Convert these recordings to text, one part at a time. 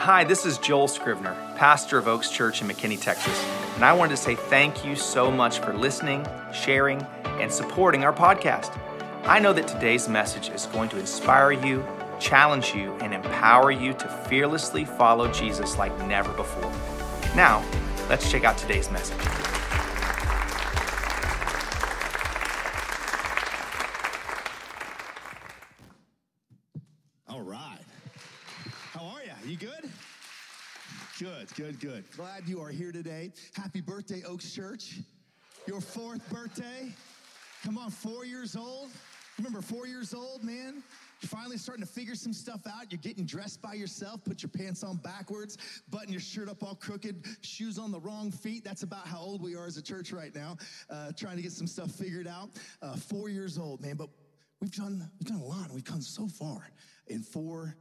Hi, this is Joel Scrivener, pastor of Oaks Church in McKinney, Texas, and I wanted to say thank you so much for listening, sharing, and supporting our podcast. I know that today's message is going to inspire you, challenge you, and empower you to fearlessly follow Jesus like never before. Now, let's check out today's message. Glad you are here today. Happy birthday, Oaks Church. Your fourth birthday. Come on, four years old. Remember, four years old, man? You're finally starting to figure some stuff out. You're getting dressed by yourself, put your pants on backwards, button your shirt up all crooked, shoes on the wrong feet. That's about how old we are as a church right now, uh, trying to get some stuff figured out. Uh, four years old, man, but we've done, we've done a lot. We've come so far in four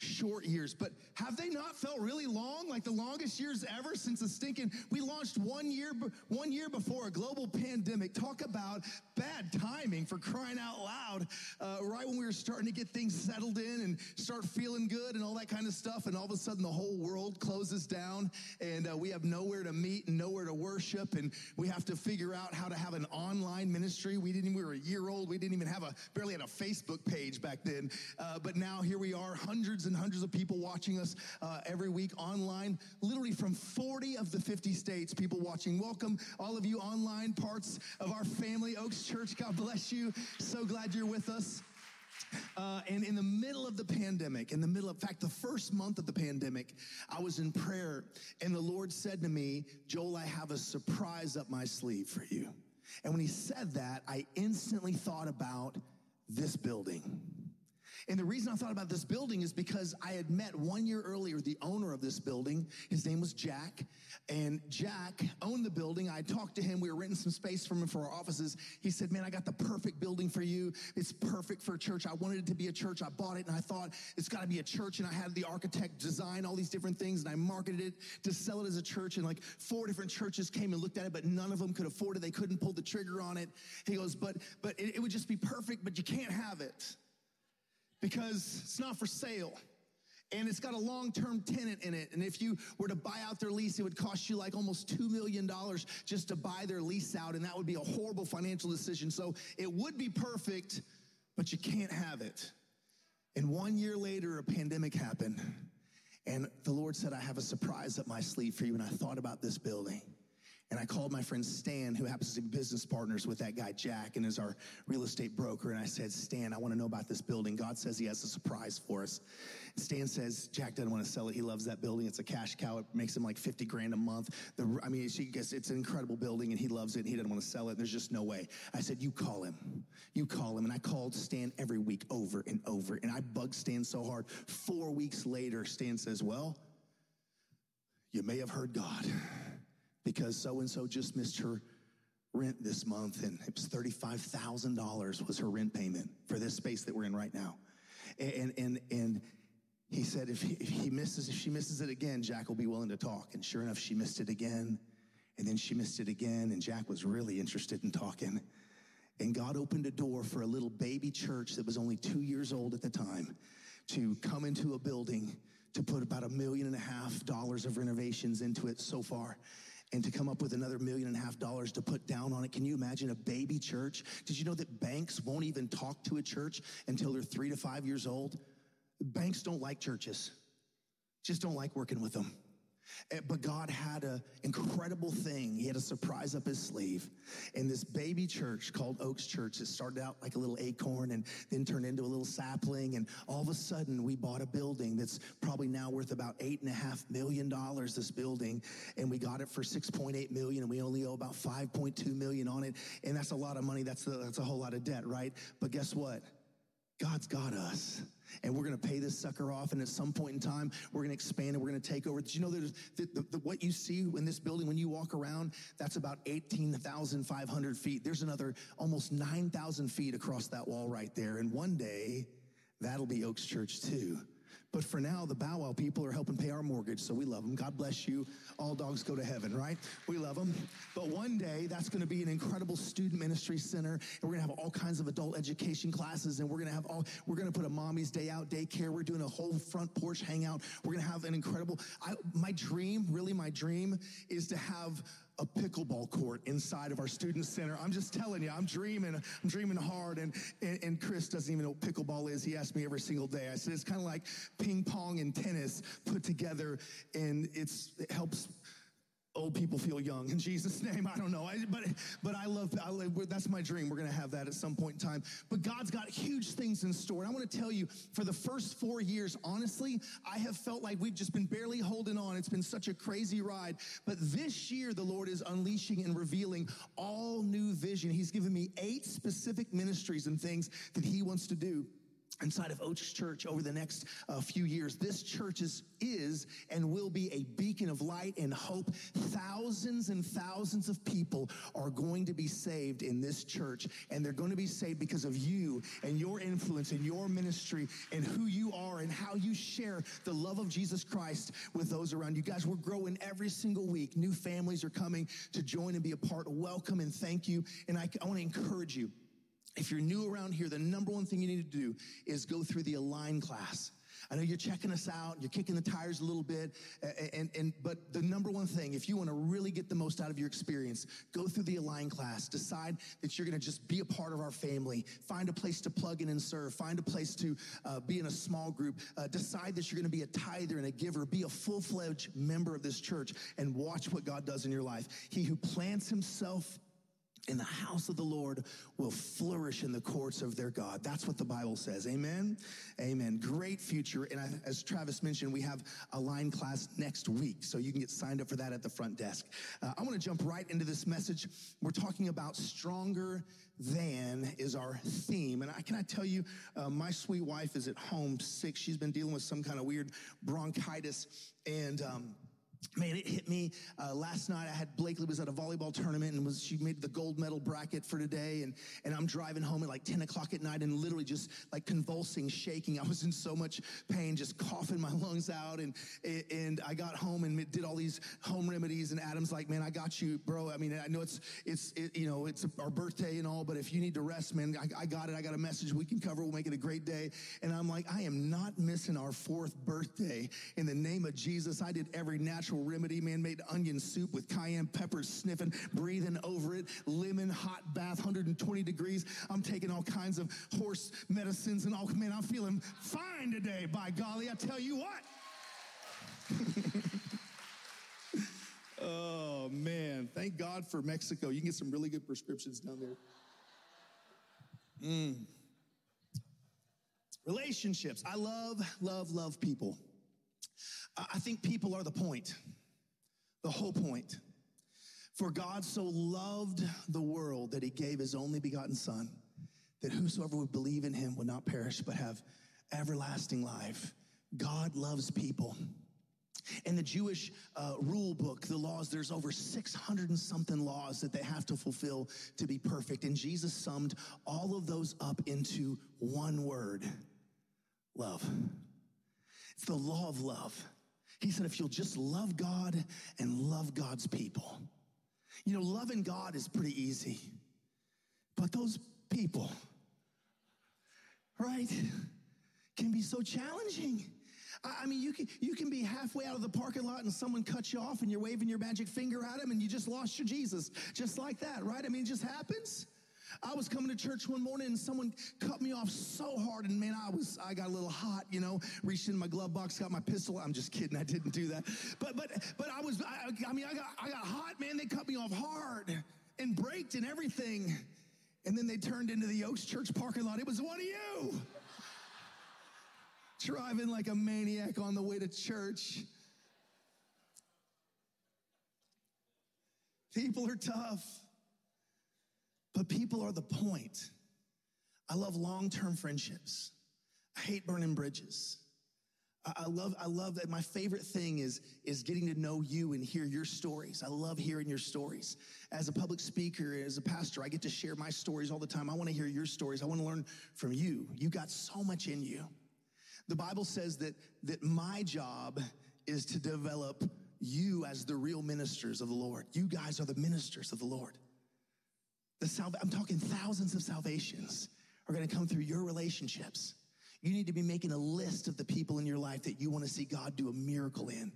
short years, but have they not felt really long? Like the longest years ever since the stinking. We launched one year, one year before a global pandemic. Talk about bad timing for crying out loud. Uh, right when we were starting to get things settled in and start feeling good and all that kind of stuff, and all of a sudden the whole world closes down, and uh, we have nowhere to meet and nowhere to worship, and we have to figure out how to have an online ministry. We didn't. We were a year old. We didn't even have a barely had a Facebook page back then, uh, but now here we are, hundreds and hundreds of people watching us uh, every week online, literally from 40 of the 50 states, people watching. Welcome, all of you online parts of our family, Oaks Church. God bless you. So glad you're with us. Uh, and in the middle of the pandemic, in the middle of, in fact, the first month of the pandemic, I was in prayer, and the Lord said to me, Joel, I have a surprise up my sleeve for you. And when he said that, I instantly thought about this building. And the reason I thought about this building is because I had met one year earlier the owner of this building. His name was Jack. And Jack owned the building. I talked to him. We were renting some space from him for our offices. He said, Man, I got the perfect building for you. It's perfect for a church. I wanted it to be a church. I bought it and I thought it's got to be a church. And I had the architect design all these different things and I marketed it to sell it as a church. And like four different churches came and looked at it, but none of them could afford it. They couldn't pull the trigger on it. He goes, But, but it, it would just be perfect, but you can't have it because it's not for sale. And it's got a long term tenant in it. And if you were to buy out their lease, it would cost you like almost $2 million just to buy their lease out. And that would be a horrible financial decision. So it would be perfect, but you can't have it. And one year later, a pandemic happened. And the Lord said, I have a surprise up my sleeve for you. And I thought about this building. And I called my friend Stan, who happens to be business partners with that guy Jack and is our real estate broker. And I said, Stan, I want to know about this building. God says he has a surprise for us. And Stan says Jack doesn't want to sell it. He loves that building. It's a cash cow. It makes him like 50 grand a month. The, I mean, she it's an incredible building and he loves it. And he doesn't want to sell it. There's just no way. I said, you call him. You call him. And I called Stan every week over and over. And I bugged Stan so hard. Four weeks later, Stan says, well, you may have heard God because so and so just missed her rent this month and it was $35,000 was her rent payment for this space that we're in right now. And, and, and he said, if he, if he misses, if she misses it again, Jack will be willing to talk. And sure enough, she missed it again. And then she missed it again. And Jack was really interested in talking. And God opened a door for a little baby church that was only two years old at the time to come into a building to put about a million and a half dollars of renovations into it so far and to come up with another million and a half dollars to put down on it. Can you imagine a baby church? Did you know that banks won't even talk to a church until they're three to five years old? Banks don't like churches, just don't like working with them. Eh, but God had an incredible thing. He had a surprise up his sleeve. And this baby church called Oaks Church, it started out like a little acorn and then turned into a little sapling. And all of a sudden, we bought a building that's probably now worth about eight and a half million dollars, this building. And we got it for 6.8 million, and we only owe about 5.2 million on it. And that's a lot of money. That's a, that's a whole lot of debt, right? But guess what? God's got us and we're going to pay this sucker off. And at some point in time, we're going to expand and we're going to take over. Did you know there's the, the, the, what you see in this building when you walk around? That's about 18,500 feet. There's another almost 9,000 feet across that wall right there. And one day, that'll be Oaks Church too But for now, the Bow Wow people are helping pay our mortgage, so we love them. God bless you. All dogs go to heaven, right? We love them. But one day, that's going to be an incredible student ministry center, and we're going to have all kinds of adult education classes, and we're going to have all, we're going to put a mommy's day out daycare. We're doing a whole front porch hangout. We're going to have an incredible, I, my dream, really my dream, is to have a pickleball court inside of our student center. I'm just telling you, I'm dreaming, I'm dreaming hard. And, and, and, Chris doesn't even know what pickleball is. He asks me every single day. I said, it's kind of like ping pong and tennis put together, and it's, it helps old people feel young in Jesus' name. I don't know, I, but but I love, I love that's my dream. We're to have that at some point in time. But God's got huge things in store, and I want to tell you, for the first four years, honestly, I have felt like we've just been barely holding on. It's been such a crazy ride. But this year, the Lord is unleashing and revealing all new vision. He's given me eight specific ministries and things that He wants to do inside of Oaks Church over the next uh, few years. This church is, is and will be a beacon of light and hope. Thousands and thousands of people are going to be saved in this church, and they're going to be saved because of you and your influence and your ministry and who you are and how you share the love of Jesus Christ with those around you. Guys, we're growing every single week. New families are coming to join and be a part. Welcome and thank you. And I, I want to encourage you if you're new around here, the number one thing you need to do is go through the Align class. I know you're checking us out, you're kicking the tires a little bit, and, and but the number one thing, if you want to really get the most out of your experience, go through the Align class. Decide that you're going to just be a part of our family. Find a place to plug in and serve. Find a place to uh, be in a small group. Uh, decide that you're going to be a tither and a giver. Be a full fledged member of this church and watch what God does in your life. He who plants himself in the house of the Lord will flourish in the courts of their God. That's what the Bible says. Amen. Amen. Great future. And as Travis mentioned, we have Align class next week. So you can get signed up for that at the front desk. Uh, I want to jump right into this message. We're talking about stronger than is our theme. And I can I tell you, uh, my sweet wife is at home sick. She's been dealing with some kind of weird bronchitis. And, um, Man, it hit me uh, last night. I had Blakely was at a volleyball tournament and was she made the gold medal bracket for today, and and I'm driving home at like 10 o'clock at night and literally just like convulsing, shaking. I was in so much pain, just coughing my lungs out, and and I got home and did all these home remedies. And Adam's like, "Man, I got you, bro. I mean, I know it's it's it, you know it's our birthday and all, but if you need to rest, man, I, I got it. I got a message we can cover. We'll make it a great day." And I'm like, I am not missing our fourth birthday. In the name of Jesus, I did every natural natural remedy, man made onion soup with cayenne peppers, sniffing, breathing over it, lemon, hot bath, 120 degrees. I'm taking all kinds of horse medicines and all, man, I'm feeling fine today, by golly, I tell you what. oh, man. Thank God for Mexico. You can get some really good prescriptions down there. Mm. Relationships. I love, love, love people. I think people are the point, the whole point. For God so loved the world that he gave his only begotten Son, that whosoever would believe in him would not perish but have everlasting life. God loves people. In the Jewish uh, rule book, the laws, there's over 600 and something laws that they have to fulfill to be perfect. And Jesus summed all of those up into one word love. It's the law of love. He said, if you'll just love God and love God's people. You know, loving God is pretty easy, but those people, right, can be so challenging. I mean, you can, you can be halfway out of the parking lot and someone cuts you off and you're waving your magic finger at them and you just lost your Jesus. Just like that, right? I mean, it just happens. I was coming to church one morning and someone cut me off so hard and man, I was I got a little hot, you know, reached in my glove box, got my pistol. I'm just kidding, I didn't do that. But but but I was I, I mean I got I got hot, man. They cut me off hard and braked and everything. And then they turned into the Oaks Church parking lot. It was one of you. Driving like a maniac on the way to church. People are tough. But people are the point. I love long term friendships. I hate burning bridges. I love, I love that my favorite thing is, is getting to know you and hear your stories. I love hearing your stories. As a public speaker, as a pastor, I get to share my stories all the time. I want to hear your stories. I want to learn from you. You got so much in you. The Bible says that, that my job is to develop you as the real ministers of the Lord. You guys are the ministers of the Lord. The salva- I'm talking thousands of salvations are going to come through your relationships. You need to be making a list of the people in your life that you want to see God do a miracle in.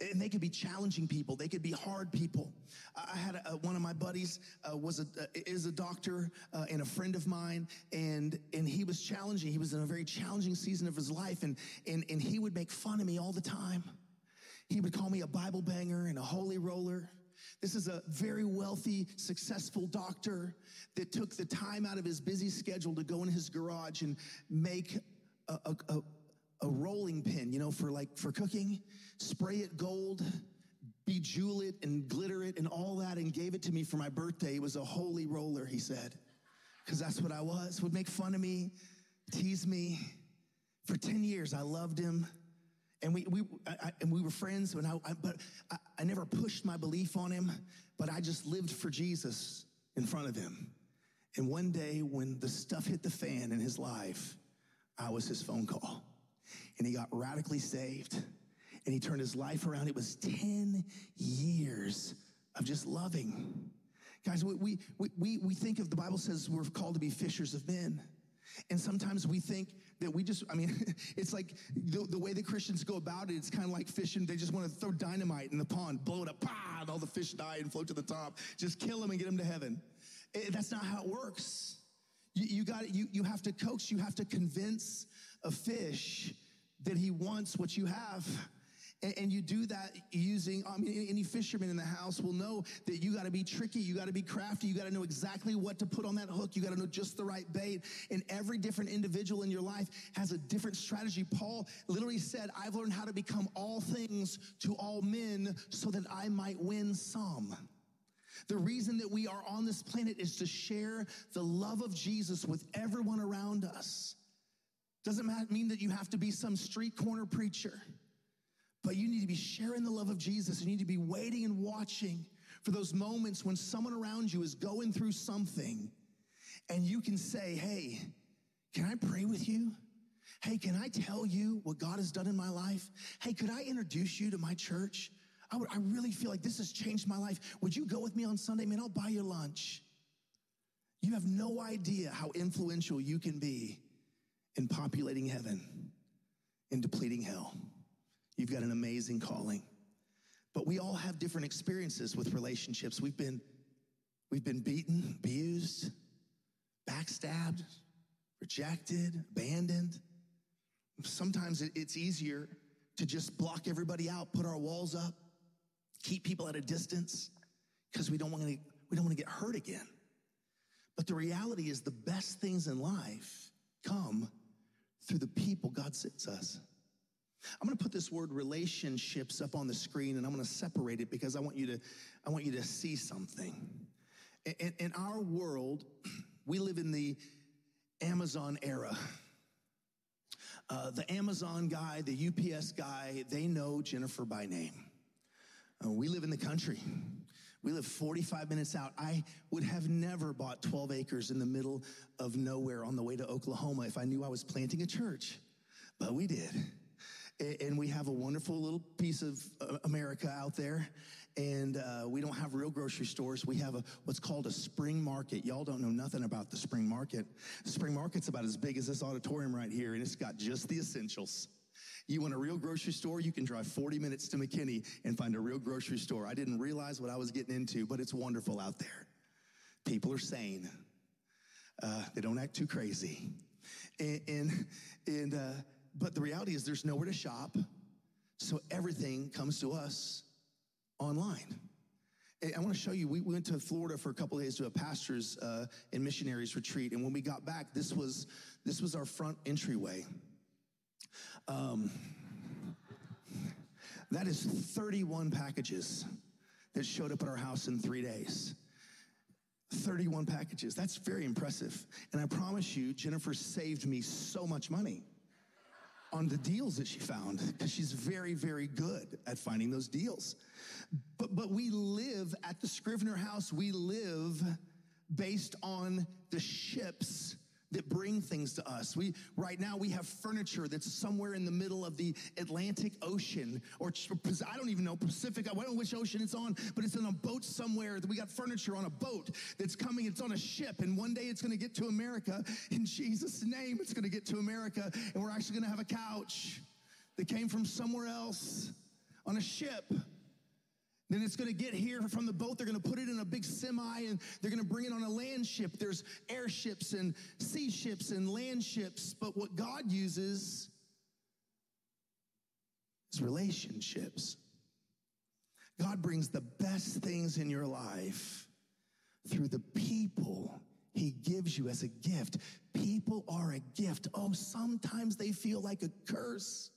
And they could be challenging people. They could be hard people. I had a, one of my buddies uh, was a, is a doctor uh, and a friend of mine, and and he was challenging. He was in a very challenging season of his life, and and and he would make fun of me all the time. He would call me a Bible banger and a holy roller. This is a very wealthy, successful doctor that took the time out of his busy schedule to go in his garage and make a, a, a, rolling pin, you know, for like for cooking, spray it gold, bejewel it and glitter it and all that, and gave it to me for my birthday. It was a holy roller, he said, because that's what I was. Would make fun of me, tease me. For 10 years, I loved him and we, we, I, and we were friends, I, I but I, I never pushed my belief on him, but I just lived for Jesus in front of him. And one day when the stuff hit the fan in his life, I was his phone call. And he got radically saved and he turned his life around. It was 10 years of just loving. Guys, we, we, we, we think of the Bible says we're called to be fishers of men. And sometimes we think that we just, I mean, it's like the, the, way that Christians go about it, it's kind of like fishing. They just want to throw dynamite in the pond, blow it up, bah, and all the fish die and float to the top. Just kill them and get them to heaven. It, that's not how it works. You, you got you, you have to coax, you have to convince a fish that he wants what you have. And, and you do that using, I mean, any fisherman in the house will know that you got to be tricky. You got to be crafty. You got to know exactly what to put on that hook. You got to know just the right bait. And every different individual in your life has a different strategy. Paul literally said, I've learned how to become all things to all men so that I might win some. The reason that we are on this planet is to share the love of Jesus with everyone around us. Doesn't mean that you have to be some street corner preacher. But you need to be sharing the love of Jesus. You need to be waiting and watching for those moments when someone around you is going through something and you can say, Hey, can I pray with you? Hey, can I tell you what God has done in my life? Hey, could I introduce you to my church? I, would, I really feel like this has changed my life. Would you go with me on Sunday? Man, I'll buy you lunch. You have no idea how influential you can be in populating heaven and depleting hell. You've got an amazing calling. But we all have different experiences with relationships. We've been, we've been beaten, abused, backstabbed, rejected, abandoned. Sometimes it's easier to just block everybody out, put our walls up, keep people at a distance because we don't want to we don't want to get hurt again. But the reality is the best things in life come through the people God sends us. I'm going to put this word relationships up on the screen and I'm going to separate it because I want you to, I want you to see something. In, in our world, we live in the Amazon era. Uh, the Amazon guy, the UPS guy, they know Jennifer by name. Uh, we live in the country. We live 45 minutes out. I would have never bought 12 acres in the middle of nowhere on the way to Oklahoma if I knew I was planting a church, but we did and we have a wonderful little piece of uh, America out there. And uh, we don't have real grocery stores. We have a, what's called a spring market. Y'all don't know nothing about the spring market. The spring market's about as big as this auditorium right here, and it's got just the essentials. You want a real grocery store? You can drive 40 minutes to McKinney and find a real grocery store. I didn't realize what I was getting into, but it's wonderful out there. People are sane. Uh, they don't act too crazy. And, and, and uh, but the reality is there's nowhere to shop. So everything comes to us online. I want to show you, we went to Florida for a couple days to a pastor's uh, and missionaries retreat. And when we got back, this was, this was our front entryway. Um, that is 31 packages that showed up at our house in three days. 31 packages. That's very impressive. And I promise you, Jennifer saved me so much money on the deals that she found because she's very, very good at finding those deals. But, but we live at the Scrivener house, we live based on the ships that bring things to us. We right now we have furniture that's somewhere in the middle of the Atlantic Ocean, or I don't even know Pacific. I don't know which ocean it's on, but it's on a boat somewhere. We got furniture on a boat that's coming. It's on a ship, and one day it's going to get to America. In Jesus' name, it's going to get to America, and we're actually going to have a couch that came from somewhere else on a ship. Then it's going to get here from the boat. They're going to put it in a big semi and they're going to bring it on a land ship. There's airships and sea ships and land ships. But what God uses is relationships. God brings the best things in your life through the people he gives you as a gift. People are a gift. Oh, sometimes they feel like a curse.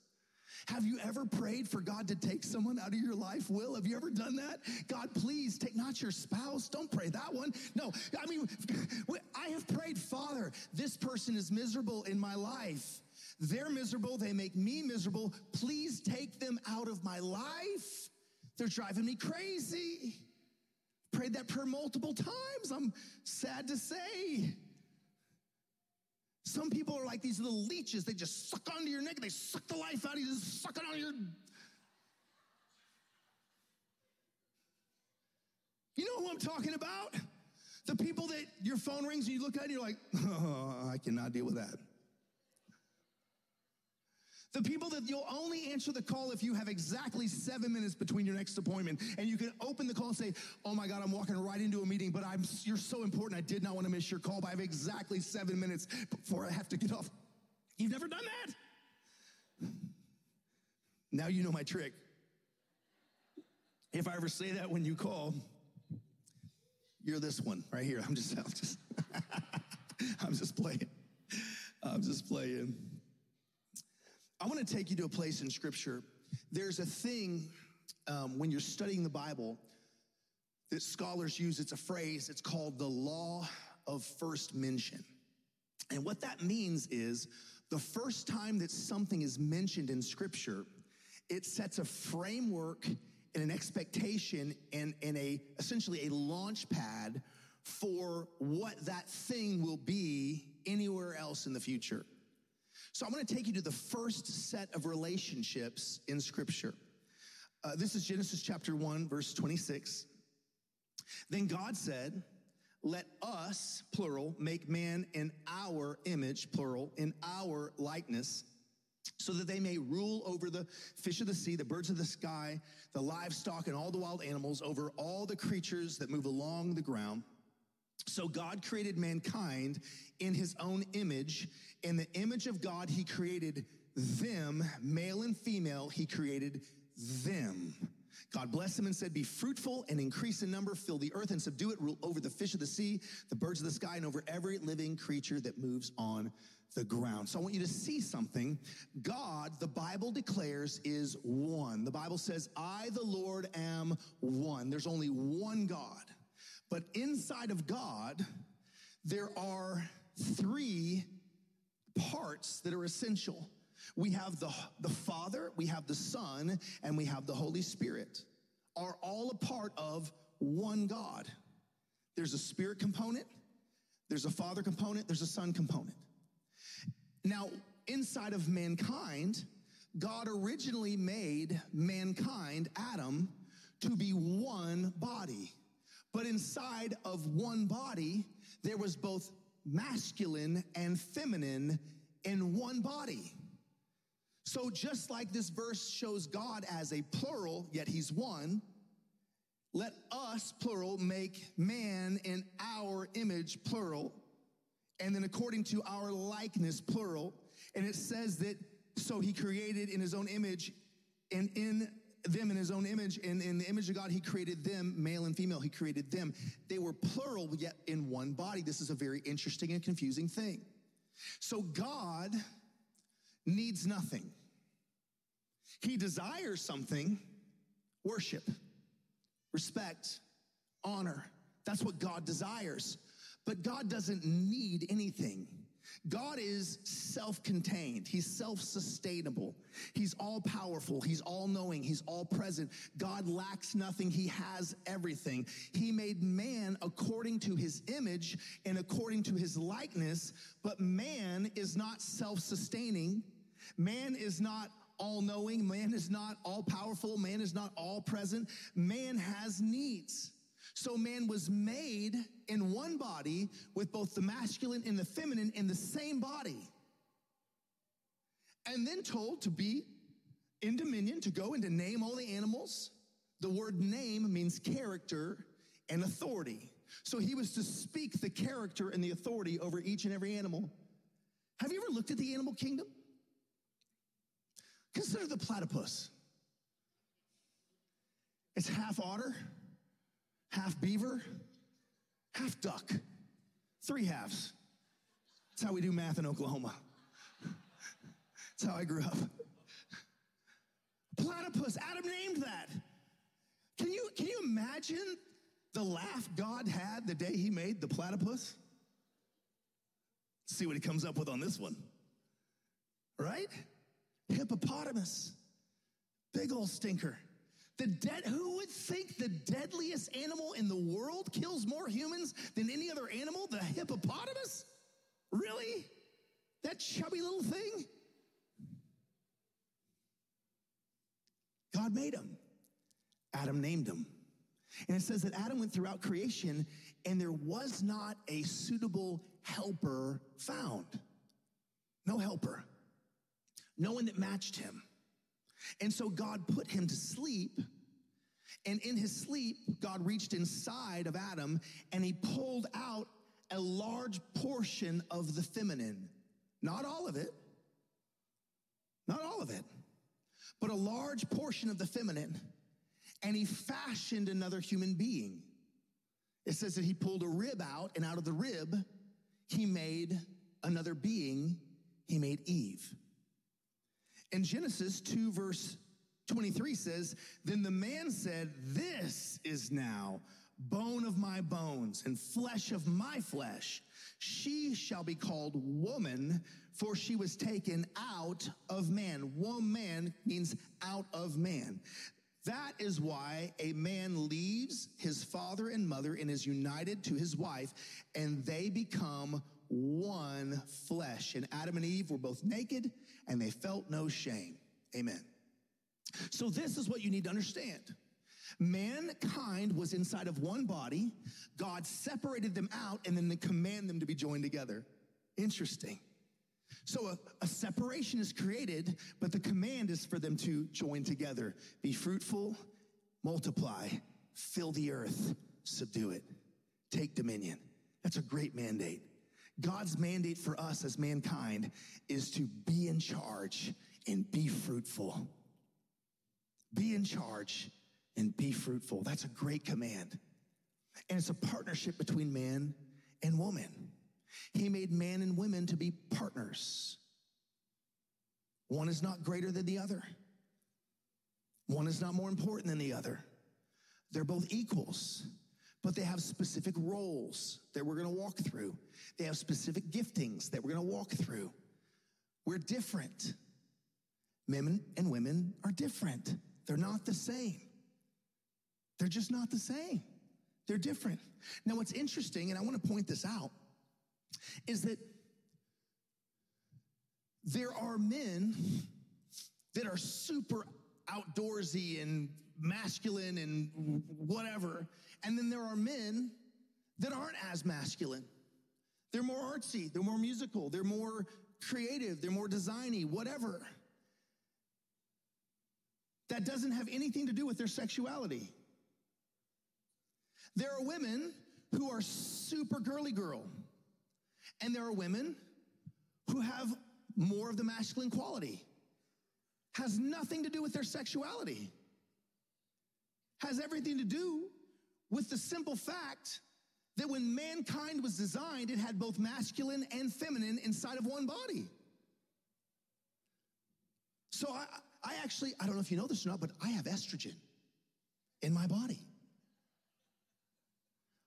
Have you ever prayed for God to take someone out of your life? Will, have you ever done that? God, please take not your spouse. Don't pray that one. No, I mean, I have prayed, Father, this person is miserable in my life. They're miserable. They make me miserable. Please take them out of my life. They're driving me crazy. Prayed that prayer multiple times. I'm sad to say. Some people are like these little leeches. They just suck onto your neck. They suck the life out of you. Just suck it on your. You know who I'm talking about? The people that your phone rings and you look at it and you're like, oh, I cannot deal with that. The people that you'll only answer the call if you have exactly seven minutes between your next appointment, and you can open the call and say, "Oh my God, I'm walking right into a meeting, but I'm you're so important. I did not want to miss your call, but I have exactly seven minutes before I have to get off." You've never done that. Now you know my trick. If I ever say that when you call, you're this one right here. I'm just, I'm just, I'm just playing. I'm just playing. I want to take you to a place in Scripture. There's a thing um, when you're studying the Bible that scholars use. It's a phrase. It's called the law of first mention. And what that means is the first time that something is mentioned in Scripture, it sets a framework and an expectation and, and a essentially a launch pad for what that thing will be anywhere else in the future. So I'm going to take you to the first set of relationships in Scripture. Uh, this is Genesis chapter 1, verse 26. Then God said, Let us, plural, make man in our image, plural, in our likeness, so that they may rule over the fish of the sea, the birds of the sky, the livestock, and all the wild animals, over all the creatures that move along the ground. So God created mankind in his own image. In the image of God, he created them, male and female, he created them. God blessed them and said, Be fruitful and increase in number, fill the earth and subdue it, rule over the fish of the sea, the birds of the sky, and over every living creature that moves on the ground. So I want you to see something. God, the Bible declares, is one. The Bible says, I, the Lord, am one. There's only one God. But inside of God, there are three parts that are essential. We have the, the Father, we have the Son, and we have the Holy Spirit, are all a part of one God. There's a spirit component, there's a Father component, there's a Son component. Now, inside of mankind, God originally made mankind, Adam, to be one body. But inside of one body, there was both masculine and feminine in one body. So just like this verse shows God as a plural, yet he's one, let us, plural, make man in our image, plural, and then according to our likeness, plural. And it says that so he created in his own image and in them in his own image. And in the image of God, he created them, male and female. He created them. They were plural, yet in one body. This is a very interesting and confusing thing. So God needs nothing. He desires something worship, respect, honor. That's what God desires. But God doesn't need anything. God is self contained. He's self sustainable. He's all powerful. He's all knowing. He's all present. God lacks nothing. He has everything. He made man according to his image and according to his likeness, but man is not self sustaining. Man is not all knowing. Man is not all powerful. Man is not all present. Man has needs. So man was made in one body with both the masculine and the feminine in the same body. And then told to be in dominion, to go and to name all the animals. The word name means character and authority. So he was to speak the character and the authority over each and every animal. Have you ever looked at the animal kingdom? Consider the platypus. It's half otter, half beaver, half duck. Three halves. That's how we do math in Oklahoma. That's how I grew up. Platypus, Adam named that. Can you, can you imagine the laugh God had the day he made the platypus? see what he comes up with on this one. Right? Hippopotamus. Big old stinker. The dead, who would think the deadliest animal in the world kills more humans than any other animal? The hippopotamus? Really? That chubby little thing? God made him. Adam named him. And it says that Adam went throughout creation and there was not a suitable helper found. No helper. No one that matched him. And so God put him to sleep. And in his sleep, God reached inside of Adam and he pulled out a large portion of the feminine. Not all of it, not all of it, but a large portion of the feminine. And he fashioned another human being. It says that he pulled a rib out, and out of the rib, he made another being. He made Eve. In Genesis 2, verse 23 says, Then the man said, This is now bone of my bones and flesh of my flesh. She shall be called woman, for she was taken out of man. Woman means out of man. That is why a man leaves his father and mother and is united to his wife, and they become one flesh. And Adam and Eve were both naked and they felt no shame. Amen. So, this is what you need to understand. Mankind was inside of one body. God separated them out and then command them to be joined together. Interesting. So a, a, separation is created, but the command is for them to join together. Be fruitful, multiply, fill the earth, subdue it, take dominion. That's a great mandate. God's mandate for us as mankind is to be in charge and be fruitful. Be in charge and be fruitful. That's a great command. And it's a partnership between man and woman. He made man and women to be partners. One is not greater than the other. One is not more important than the other. They're both equals but they have specific roles that we're going to walk through. They have specific giftings that we're going to walk through. We're different. Men and women are different. They're not the same. They're just not the same. They're different. Now, what's interesting, and I want to point this out, is that there are men that are super outdoorsy and masculine and whatever. And then there are men that aren't as masculine. They're more artsy, they're more musical, they're more creative, they're more designy, whatever. That doesn't have anything to do with their sexuality. There are women who are super girly girl, and there are women who have more of the masculine quality. Has nothing to do with their sexuality has everything to do with the simple fact that when mankind was designed, it had both masculine and feminine inside of one body. So I, I actually, I don't know if you know this or not, but I have estrogen in my body.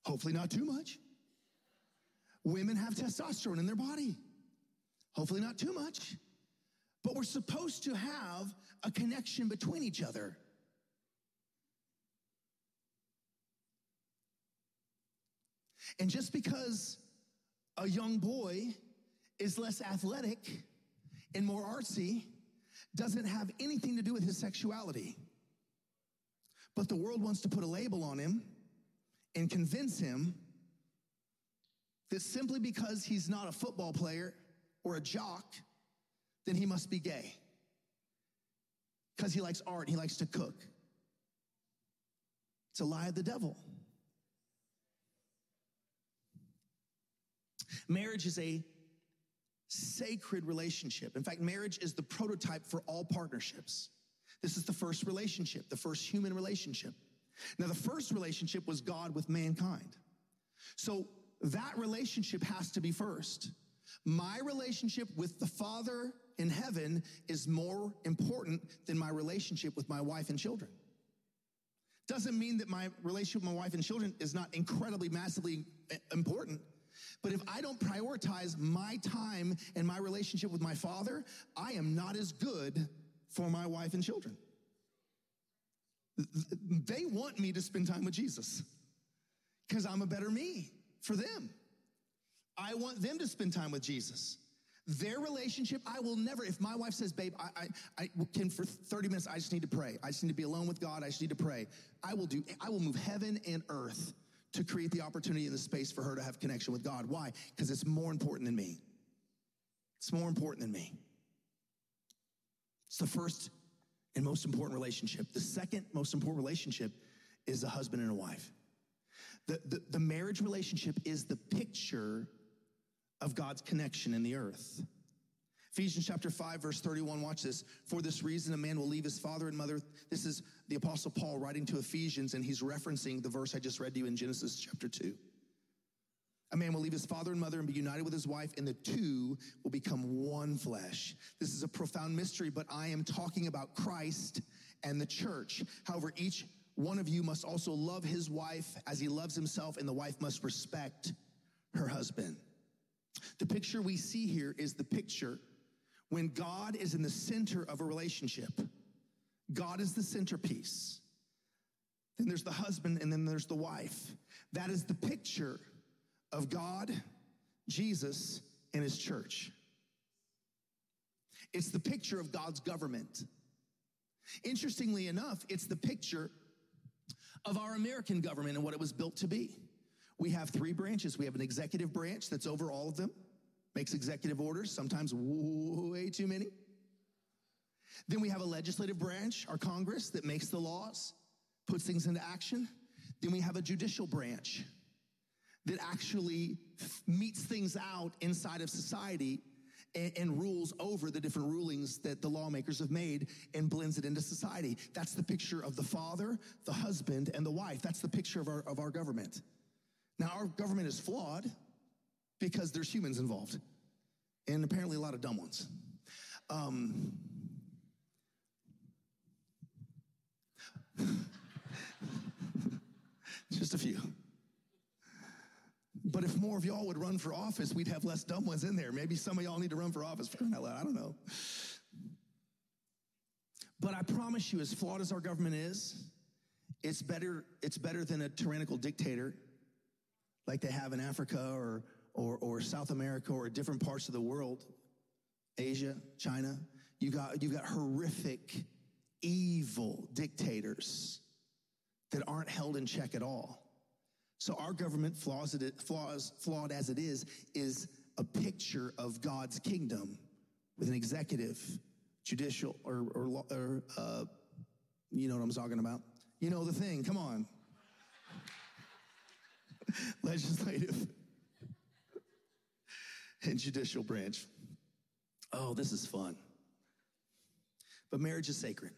Hopefully, not too much. Women have testosterone in their body. Hopefully, not too much. But we're supposed to have a connection between each other. And just because a young boy is less athletic and more artsy doesn't have anything to do with his sexuality. But the world wants to put a label on him and convince him that simply because he's not a football player or a jock, then he must be gay. Because he likes art, he likes to cook. It's a lie of the devil. Marriage is a sacred relationship. In fact, marriage is the prototype for all partnerships. This is the first relationship, the first human relationship. Now, the first relationship was God with mankind. So that relationship has to be first. My relationship with the Father in heaven is more important than my relationship with my wife and children. Doesn't mean that my relationship with my wife and children is not incredibly, massively eh, important. But if I don't prioritize my time and my relationship with my father, I am not as good for my wife and children. They want me to spend time with Jesus because I'm a better me for them. I want them to spend time with Jesus. Their relationship, I will never, if my wife says, babe, I, I, I can for 30 minutes, I just need to pray. I just need to be alone with God. I just need to pray. I will do, I will move heaven and earth to create the opportunity and the space for her to have connection with God. Why? Because it's more important than me. It's more important than me. It's the first and most important relationship. The second most important relationship is a husband and a wife. The, the, the marriage relationship is the picture of God's connection in the earth. Ephesians chapter 5, verse 31, watch this. For this reason, a man will leave his father and mother. This is the apostle Paul writing to Ephesians, and he's referencing the verse I just read to you in Genesis chapter 2. A man will leave his father and mother and be united with his wife, and the two will become one flesh. This is a profound mystery, but I am talking about Christ and the church. However, each one of you must also love his wife as he loves himself, and the wife must respect her husband. The picture we see here is the picture when God is in the center of a relationship, God is the centerpiece. Then there's the husband and then there's the wife. That is the picture of God, Jesus, and his church. It's the picture of God's government. Interestingly enough, it's the picture of our American government and what it was built to be. We have three branches. We have an executive branch that's over all of them makes executive orders, sometimes way too many. Then we have a legislative branch, our Congress, that makes the laws, puts things into action. Then we have a judicial branch that actually metes things out inside of society and, and, rules over the different rulings that the lawmakers have made and blends it into society. That's the picture of the father, the husband, and the wife. That's the picture of our, of our government. Now, our government is flawed because there's humans involved, and apparently a lot of dumb ones. Um, just a few. But if more of y'all would run for office, we'd have less dumb ones in there. Maybe some of y'all need to run for office for. I don't know. But I promise you, as flawed as our government is, it's better, it's better than a tyrannical dictator like they have in Africa or or, or South America or different parts of the world, Asia, China, you got, you got horrific, evil dictators that aren't held in check at all. So our government, flaws, it, flaws, flawed as it is, is a picture of God's kingdom with an executive, judicial, or, or, or uh, you know what I'm talking about. You know the thing. Come on. Legislative and judicial branch. Oh, this is fun. But marriage is sacred.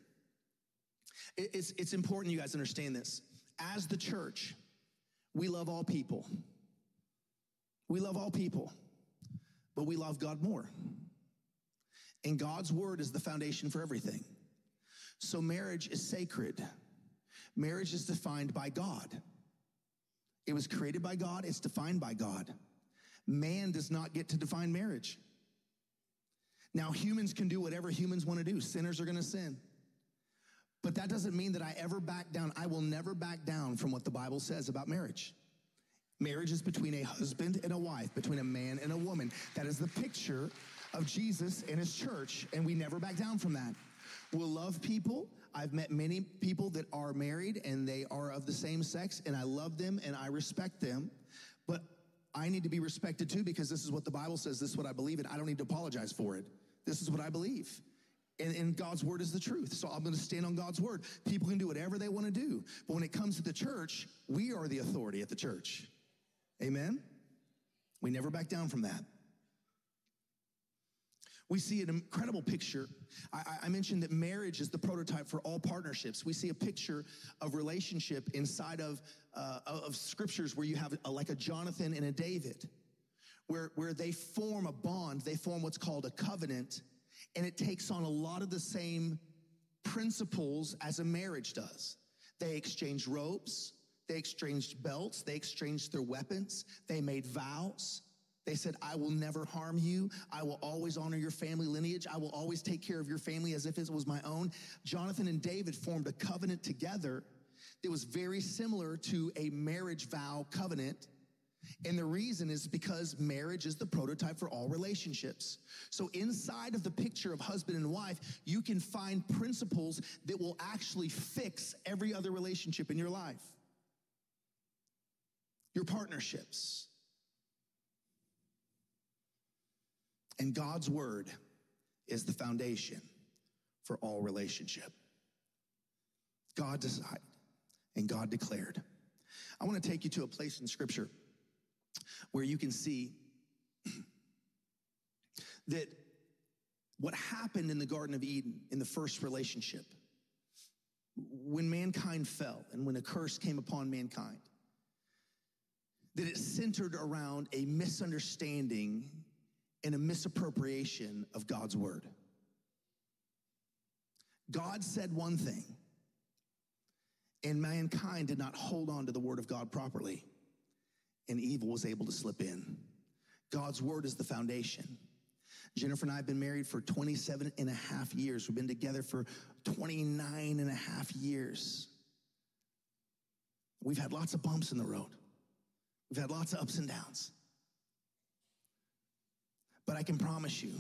It's, it's important you guys understand this. As the church, we love all people. We love all people, but we love God more. And God's word is the foundation for everything. So marriage is sacred. Marriage is defined by God. It was created by God, it's defined by God. Man does not get to define marriage. Now, humans can do whatever humans want to do, sinners are going to sin. But that doesn't mean that I ever back down. I will never back down from what the Bible says about marriage. Marriage is between a husband and a wife, between a man and a woman. That is the picture of Jesus and his church, and we never back down from that. We'll love people. I've met many people that are married and they are of the same sex, and I love them and I respect them. But I need to be respected too because this is what the Bible says, this is what I believe, and I don't need to apologize for it. This is what I believe. And, and, God's word is the truth. So I'm going to stand on God's word. People can do whatever they want to do. But when it comes to the church, we are the authority at the church. Amen? We never back down from that. We see an incredible picture. I, I, mentioned that marriage is the prototype for all partnerships. We see a picture of relationship inside of, uh, of scriptures where you have a, like a Jonathan and a David, where, where they form a bond, they form what's called a covenant, and it takes on a lot of the same principles as a marriage does. They exchanged robes, they exchanged belts, they exchanged their weapons, they made vows. They said, I will never harm you. I will always honor your family lineage. I will always take care of your family as if it was my own. Jonathan and David formed a covenant together that was very similar to a marriage vow covenant. And the reason is because marriage is the prototype for all relationships. So inside of the picture of husband and wife, you can find principles that will actually fix every other relationship in your life. Your partnerships And God's word is the foundation for all relationship. God decided and God declared. I want to take you to a place in scripture where you can see that what happened in the Garden of Eden in the first relationship, when mankind fell and when a curse came upon mankind, that it centered around a misunderstanding and a misappropriation of God's word. God said one thing, and mankind did not hold on to the word of God properly, and evil was able to slip in. God's word is the foundation. Jennifer and I have been married for 27 and a half years. We've been together for 29 and a half years. We've had lots of bumps in the road. We've had lots of ups and downs. But I can promise you,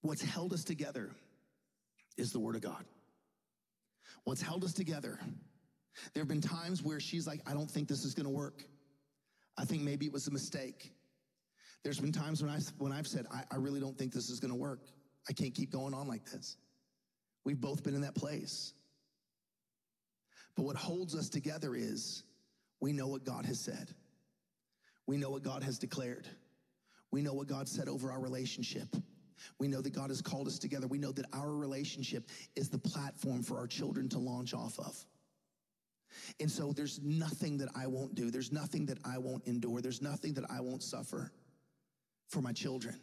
what's held us together is the Word of God. What's held us together, there have been times where she's like, I don't think this is gonna work. I think maybe it was a mistake. There's been times when, I've, when I've said, I, I really don't think this is gonna work. I can't keep going on like this. We've both been in that place. But what holds us together is we know what God has said. We know what God has declared. We know what God said over our relationship. We know that God has called us together. We know that our relationship is the platform for our children to launch off of. And so there's nothing that I won't do. There's nothing that I won't endure. There's nothing that I won't suffer for my children.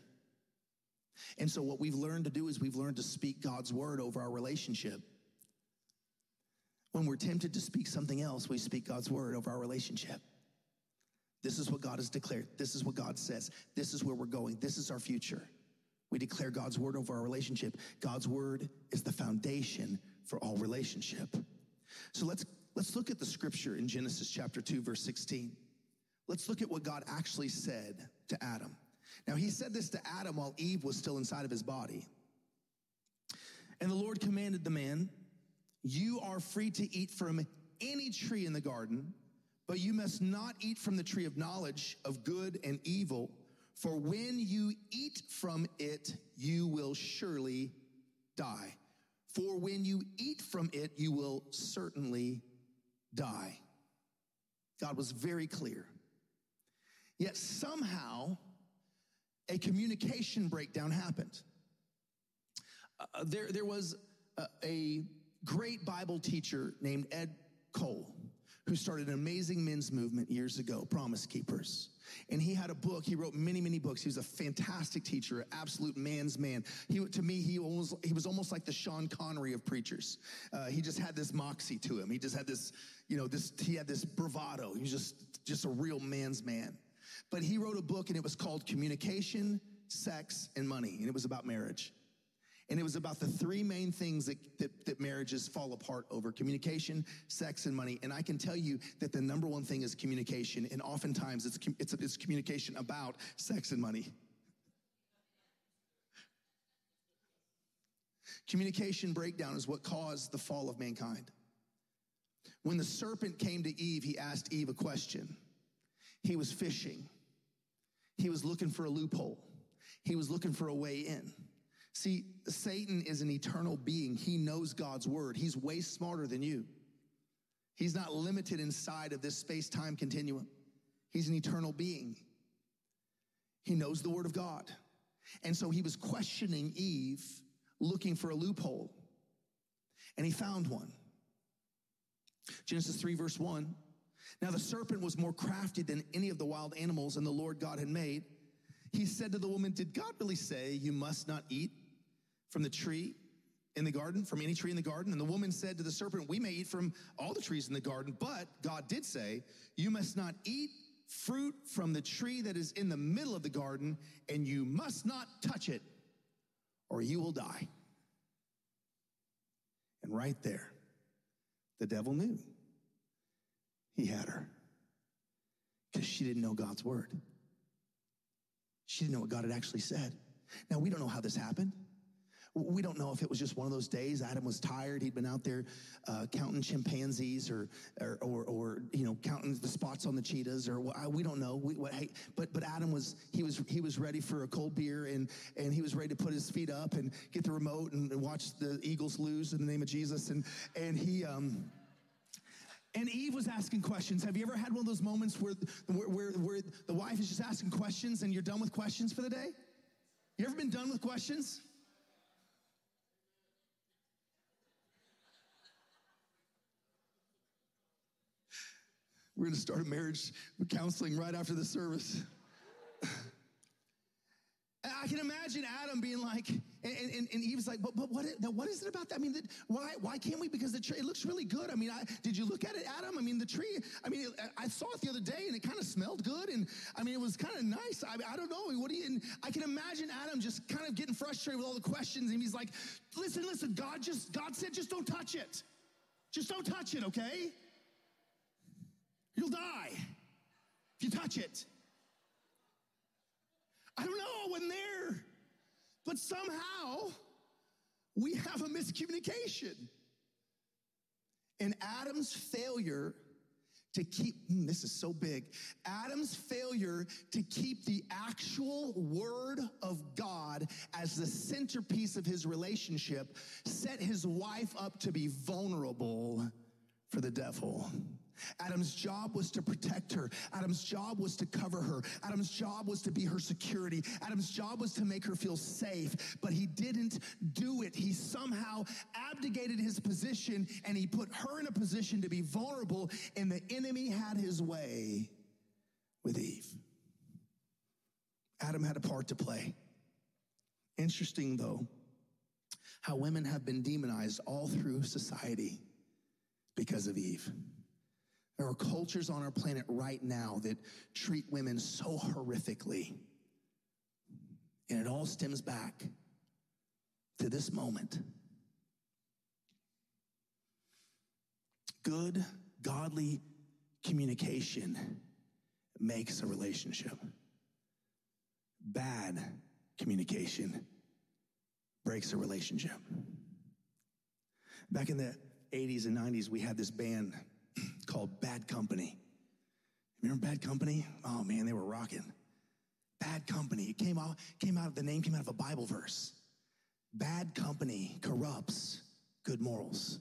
And so what we've learned to do is we've learned to speak God's word over our relationship. When we're tempted to speak something else, we speak God's word over our relationship. This is what God has declared. This is what God says. This is where we're going. This is our future. We declare God's word over our relationship. God's word is the foundation for all relationship. So let's let's look at the scripture in Genesis chapter 2 verse 16. Let's look at what God actually said to Adam. Now he said this to Adam while Eve was still inside of his body. And the Lord commanded the man, "You are free to eat from any tree in the garden, but you must not eat from the tree of knowledge of good and evil, for when you eat from it, you will surely die. For when you eat from it, you will certainly die. God was very clear. Yet somehow, a communication breakdown happened. Uh, there, there was a, a great Bible teacher named Ed Cole who started an amazing men's movement years ago, Promise Keepers. And he had a book. He wrote many, many books. He was a fantastic teacher, absolute man's man. He, to me, he, almost, he was almost like the Sean Connery of preachers. Uh, he just had this moxie to him. He just had this, you know, this. He had this bravado. He was just, just a real man's man. But he wrote a book, and it was called Communication, sex, and money. And it was about marriage. And it was about the three main things that, that, that, marriages fall apart over communication, sex, and money. And I can tell you that the number one thing is communication. And oftentimes it's, it's, it's communication about sex and money. Communication breakdown is what caused the fall of mankind. When the serpent came to Eve, he asked Eve a question. He was fishing. He was looking for a loophole. He was looking for a way in. See, Satan is an eternal being. He knows God's word. He's way smarter than you. He's not limited inside of this space time continuum. He's an eternal being. He knows the word of God. And so he was questioning Eve, looking for a loophole. And he found one. Genesis 3, verse 1. Now the serpent was more crafty than any of the wild animals and the Lord God had made. He said to the woman, Did God really say you must not eat from the tree in the garden, from any tree in the garden? And the woman said to the serpent, We may eat from all the trees in the garden, but God did say, You must not eat fruit from the tree that is in the middle of the garden, and you must not touch it, or you will die. And right there, the devil knew he had her because she didn't know God's word. She didn't know what God had actually said. Now, we don't know how this happened. We don't know if it was just one of those days. Adam was tired. He'd been out there uh, counting chimpanzees or, or, or, or, you know, counting the spots on the cheetahs or we don't know. We, what, hey, but, but Adam was, he was, he was ready for a cold beer and, and he was ready to put his feet up and get the remote and, and watch the Eagles lose in the name of Jesus. And, and he, um, and Eve was asking questions. Have you ever had one of those moments where, where, where, where the wife is just asking questions and you're done with questions for the day? You ever been done with questions? We're going to start a marriage counseling right after the service. I can imagine Adam being like, and, and, and Eve's like, but, but what, is, what is it about that? I mean, why, why can't we? Because the tree, it looks really good. I mean, I, did you look at it, Adam? I mean, the tree, I mean, I saw it the other day and it kind of smelled good. And I mean, it was kind of nice. I, I don't know. What do you, I can imagine Adam just kind of getting frustrated with all the questions. And he's like, listen, listen, God just, God said, just don't touch it. Just don't touch it, okay? You'll die if you touch it. I don't know, I wasn't there. But somehow we have a miscommunication. And Adam's failure to keep, mm, this is so big, Adam's failure to keep the actual word of God as the centerpiece of his relationship set his wife up to be vulnerable for the devil. Adam's job was to protect her. Adam's job was to cover her. Adam's job was to be her security. Adam's job was to make her feel safe, but he didn't do it. He somehow abdicated his position and he put her in a position to be vulnerable, and the enemy had his way with Eve. Adam had a part to play. Interesting, though, how women have been demonized all through society because of Eve. There are cultures on our planet right now that treat women so horrifically. And it all stems back to this moment. Good, godly communication makes a relationship. Bad communication breaks a relationship. Back in the 80s and 90s, we had this band called Bad Company. Remember Bad Company? Oh man, they were rocking. Bad Company. It came out, came out of the name came out of a Bible verse. Bad company corrupts good morals.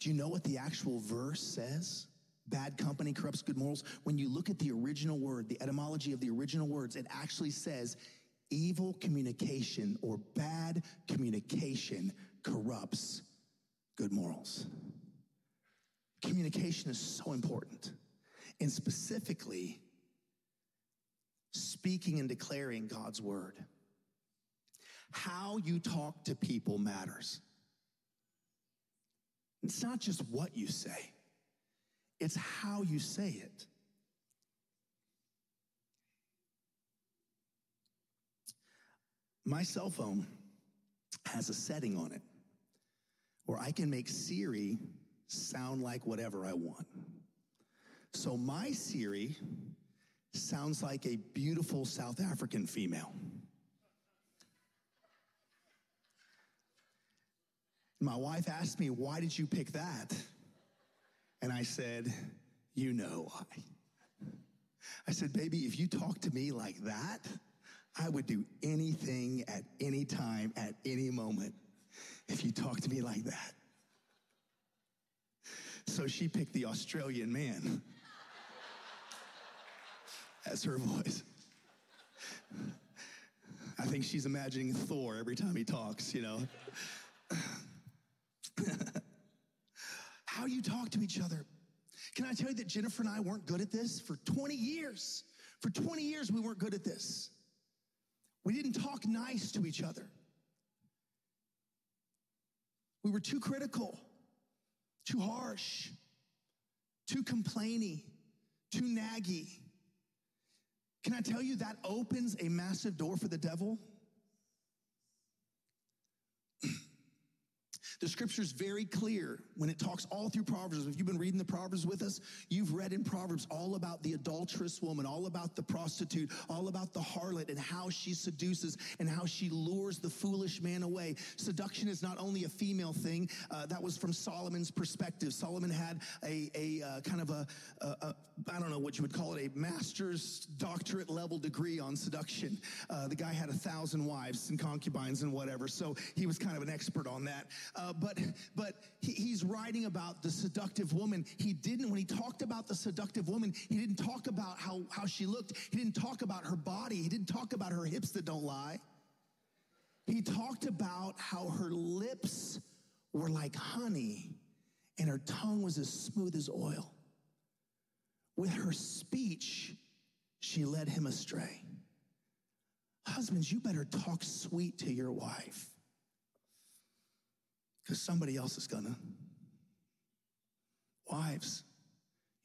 Do you know what the actual verse says? Bad company corrupts good morals. When you look at the original word, the etymology of the original words, it actually says evil communication or bad communication corrupts good morals. Communication is so important. And specifically, speaking and declaring God's word. How you talk to people matters. It's not just what you say, it's how you say it. My cell phone has a setting on it where I can make Siri sound like whatever I want. So my Siri sounds like a beautiful South African female. My wife asked me, Why did you pick that? And I said, You know why. I said, Baby, if you talk to me like that, I would do anything at any time, at any moment, if you talk to me like that. So she picked the Australian man as her voice. I think she's imagining Thor every time he talks, you know. How you talk to each other. Can I tell you that Jennifer and I weren't good at this for 20 years? For 20 years, we weren't good at this. We didn't talk nice to each other. We were too critical, too harsh, too complainy, too naggy. Can I tell you that opens a massive door for the devil? The scripture is very clear when it talks all through Proverbs. If you've been reading the Proverbs with us, you've read in Proverbs all about the adulterous woman, all about the prostitute, all about the harlot and how she seduces and how she lures the foolish man away. Seduction is not only a female thing, uh, that was from Solomon's perspective. Solomon had a, a uh, kind of a a, a, I don't know what you would call it, a master's doctorate level degree on seduction. Uh, the guy had a thousand wives and concubines and whatever, so he was kind of an expert on that. Uh, uh, but but he, he's writing about the seductive woman. He didn't when he talked about the seductive woman. He didn't talk about how how she looked. He didn't talk about her body. He didn't talk about her hips that don't lie. He talked about how her lips were like honey and her tongue was as smooth as oil. With her speech, she led him astray. Husbands, you better talk sweet to your wife because somebody else is gonna. Wives,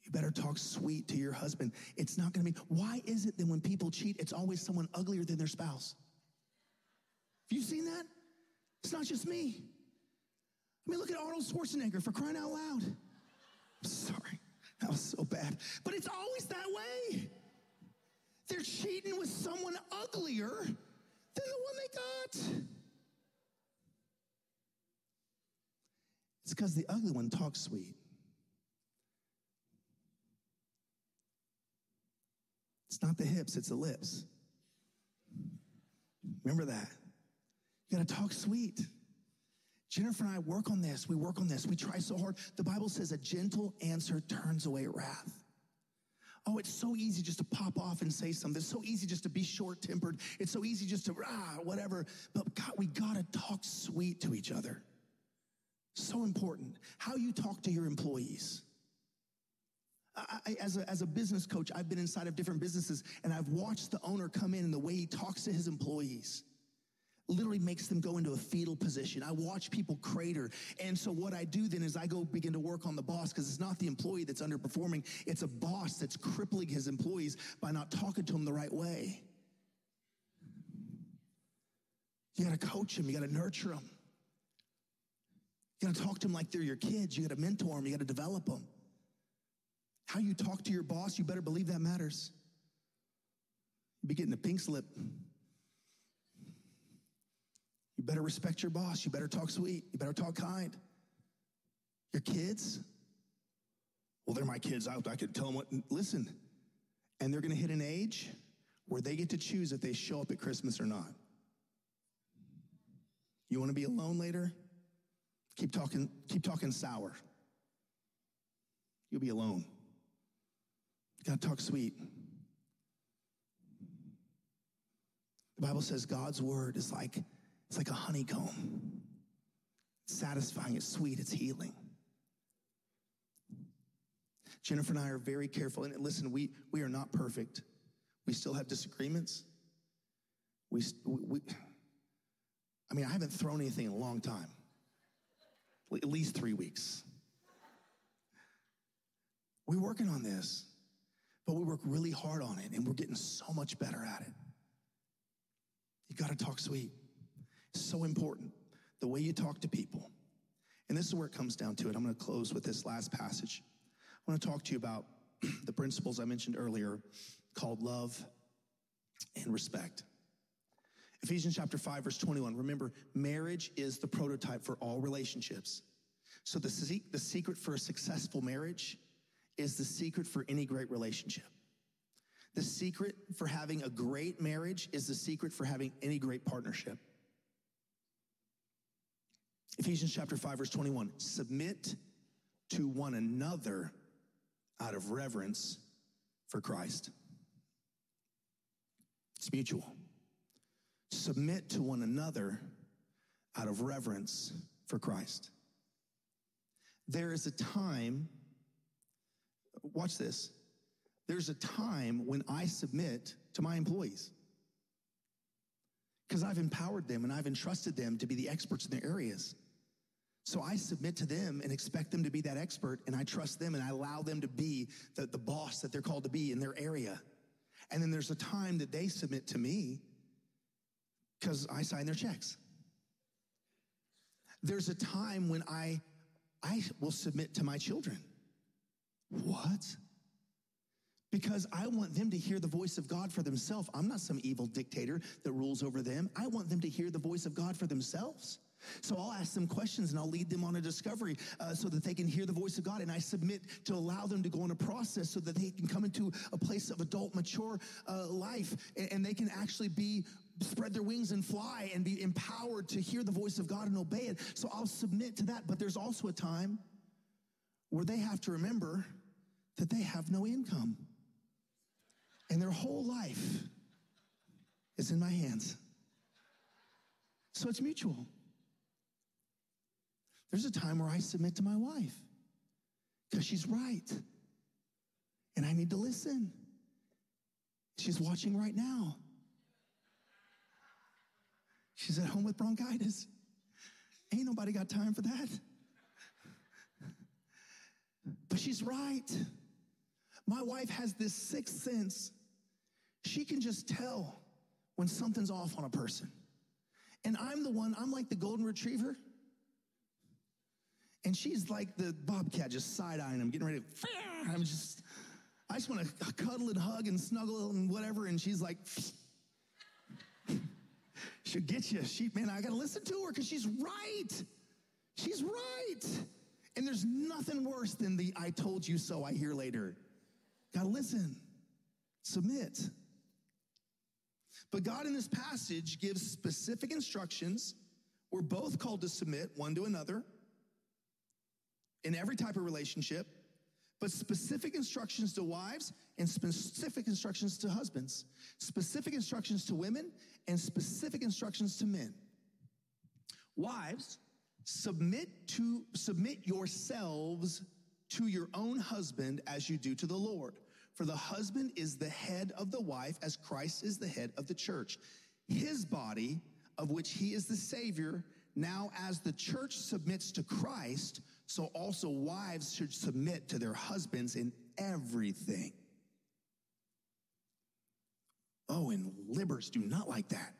you better talk sweet to your husband. It's not gonna be, why is it that when people cheat, it's always someone uglier than their spouse? Have you seen that? It's not just me. I mean, look at Arnold Schwarzenegger for crying out loud. I'm sorry, that was so bad. But it's always that way. They're cheating with someone uglier than the one they got. It's because the ugly one talks sweet. It's not the hips, it's the lips. Remember that. You gotta talk sweet. Jennifer and I work on this. We work on this. We try so hard. The Bible says a gentle answer turns away wrath. Oh, it's so easy just to pop off and say something. It's so easy just to be short tempered. It's so easy just to, ah, whatever. But God, we gotta talk sweet to each other. So important. How you talk to your employees. I, as, a, as a business coach, I've been inside of different businesses and I've watched the owner come in and the way he talks to his employees literally makes them go into a fetal position. I watch people crater. And so what I do then is I go begin to work on the boss because it's not the employee that's underperforming. It's a boss that's crippling his employees by not talking to them the right way. You got to coach them. You got to nurture them. You got to talk to them like they're your kids. You got to mentor them. You got to develop them. How you talk to your boss, you better believe that matters. You be getting a pink slip. You better respect your boss. You better talk sweet. You better talk kind. Your kids, well, they're my kids. I, I could tell them what, listen. And they're to hit an age where they get to choose if they show up at Christmas or not. You want to be alone later? Keep talking, keep talking sour. You'll be alone. You gotta talk sweet. The Bible says God's word is like, it's like a honeycomb. It's satisfying, it's sweet, it's healing. Jennifer and I are very careful. And listen, we, we are not perfect. We still have disagreements. We, we, I mean, I haven't thrown anything in a long time at least three weeks. We're working on this, but we work really hard on it and we're getting so much better at it. You got to talk sweet. It's so important. The way you talk to people. And this is where it comes down to it. I'm to close with this last passage. I want to talk to you about the principles I mentioned earlier called love and respect. Ephesians chapter 5, verse 21. Remember, marriage is the prototype for all relationships. So, the, the secret for a successful marriage is the secret for any great relationship. The secret for having a great marriage is the secret for having any great partnership. Ephesians chapter 5, verse 21 submit to one another out of reverence for Christ. It's mutual. Submit to one another out of reverence for Christ. There is a time, watch this, there's a time when I submit to my employees because I've empowered them and I've entrusted them to be the experts in their areas. So I submit to them and expect them to be that expert, and I trust them and I allow them to be the, the boss that they're called to be in their area. And then there's a time that they submit to me because I sign their checks. There's a time when I I will submit to my children. What? Because I want them to hear the voice of God for themselves. I'm not some evil dictator that rules over them. I want them to hear the voice of God for themselves. So I'll ask them questions and I'll lead them on a discovery uh, so that they can hear the voice of God. And I submit to allow them to go on a process so that they can come into a place of adult, mature uh, life and, and they can actually be spread their wings and fly and be empowered to hear the voice of God and obey it. So I'll submit to that. But there's also a time where they have to remember that they have no income and their whole life is in my hands. So it's mutual. There's a time where I submit to my wife because she's right and I need to listen. She's watching right now. She's at home with bronchitis. Ain't nobody got time for that. But she's right. My wife has this sixth sense. She can just tell when something's off on a person. And I'm the one, I'm like the golden retriever. And she's like the bobcat, just side eyeing him, getting ready to, I'm just, I just want to cuddle and hug and snuggle and whatever. And she's like, she'll get you. She, man, I got to listen to her because she's right. She's right. And there's nothing worse than the I told you so I hear later. Got to listen, submit. But God in this passage gives specific instructions. We're both called to submit one to another in every type of relationship, but specific instructions to wives and specific instructions to husbands, specific instructions to women and specific instructions to men. Wives, submit to submit yourselves to your own husband as you do to the Lord. For the husband is the head of the wife as Christ is the head of the church, his body of which he is the savior. Now as the church submits to Christ, so also wives should submit to their husbands in everything. Oh, and libbers do not like that.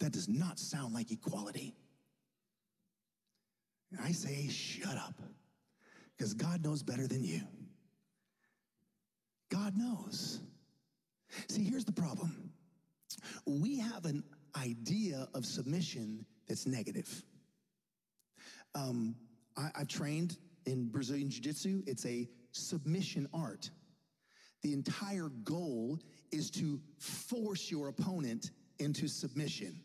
That does not sound like equality. And I say, shut up, because God knows better than you. God knows. See, here's the problem we have an idea of submission that's negative. Um, I, I've trained in Brazilian Jiu Jitsu, it's a submission art. The entire goal is to force your opponent into submission.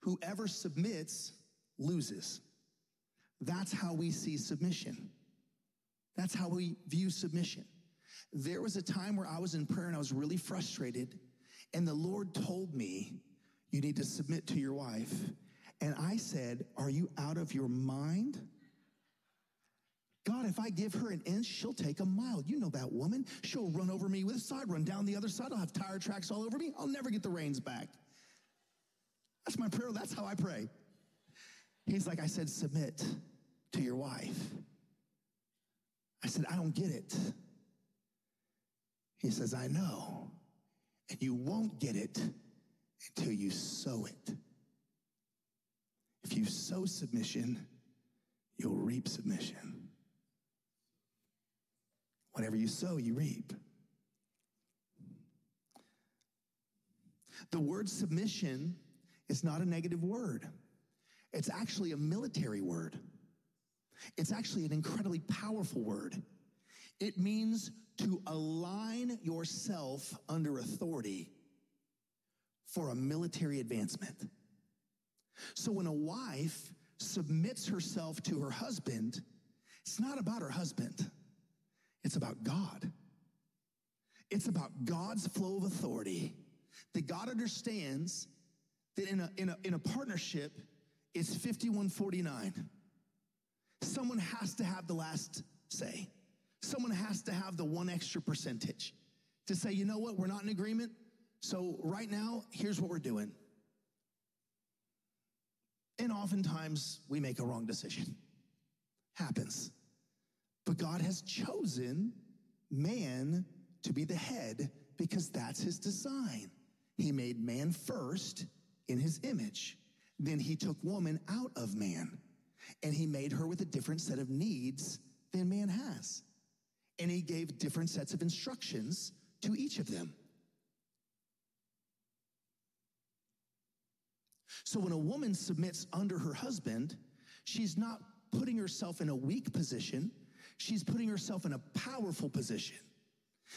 Whoever submits loses. That's how we see submission. That's how we view submission. There was a time where I was in prayer and I was really frustrated, and the Lord told me, You need to submit to your wife. And I said, Are you out of your mind? God, if I give her an inch, she'll take a mile. You know that woman. She'll run over me with a side, run down the other side. I'll have tire tracks all over me. I'll never get the reins back. That's my prayer. That's how I pray. He's like, I said, submit to your wife. I said, I don't get it. He says, I know. And you won't get it until you sow it. If you sow submission, you'll reap submission. Whatever you sow, you reap. The word submission is not a negative word. It's actually a military word. It's actually an incredibly powerful word. It means to align yourself under authority for a military advancement. So when a wife submits herself to her husband, it's not about her husband, it's about God. It's about God's flow of authority that God understands that in a, in a, in a partnership, it's 5149. Someone has to have the last say. Someone has to have the one extra percentage to say, you know what, we're not in agreement. So right now, here's what we're doing. And oftentimes we make a wrong decision. Happens. But God has chosen man to be the head because that's his design. He made man first in his image. Then he took woman out of man and he made her with a different set of needs than man has. And he gave different sets of instructions to each of them. So when a woman submits under her husband, she's not putting herself in a weak position, she's putting herself in a powerful position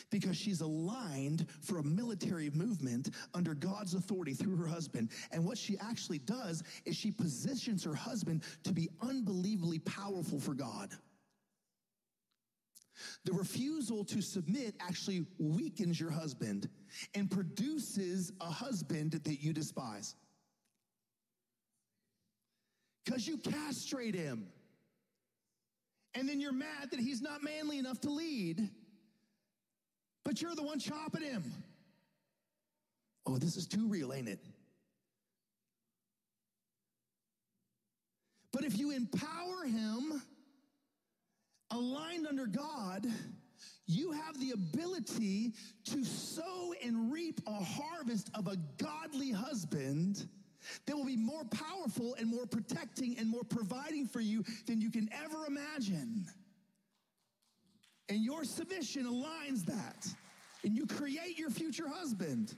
because she's aligned for a military movement under God's authority through her husband. And what she actually does is she positions her husband to be unbelievably powerful for God. The refusal to submit actually weakens your husband and produces a husband that you despise. Because you castrate him. And then you're mad that he's not manly enough to lead but you're the one chopping him. Oh, this is too real, ain't it? But if you empower him, aligned under God, you have the ability to sow and reap a harvest of a godly husband that will be more powerful and more protecting and more providing for you than you can ever imagine. And your submission aligns that. And you create your future husband.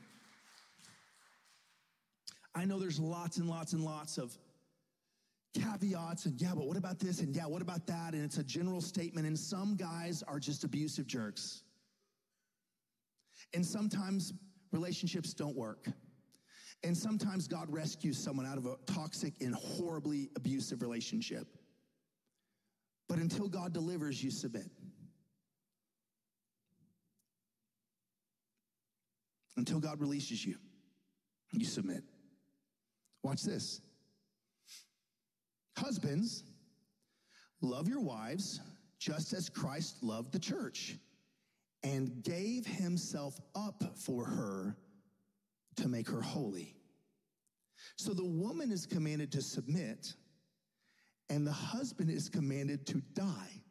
I know there's lots and lots and lots of caveats and yeah, but what about this? And yeah, what about that? And it's a general statement. And some guys are just abusive jerks. And sometimes relationships don't work. And sometimes God rescues someone out of a toxic and horribly abusive relationship. But until God delivers, you submit. until God releases you. You submit. Watch this. Husbands, love your wives just as Christ loved the church and gave himself up for her to make her holy. So the woman is commanded to submit, and the husband is commanded to die.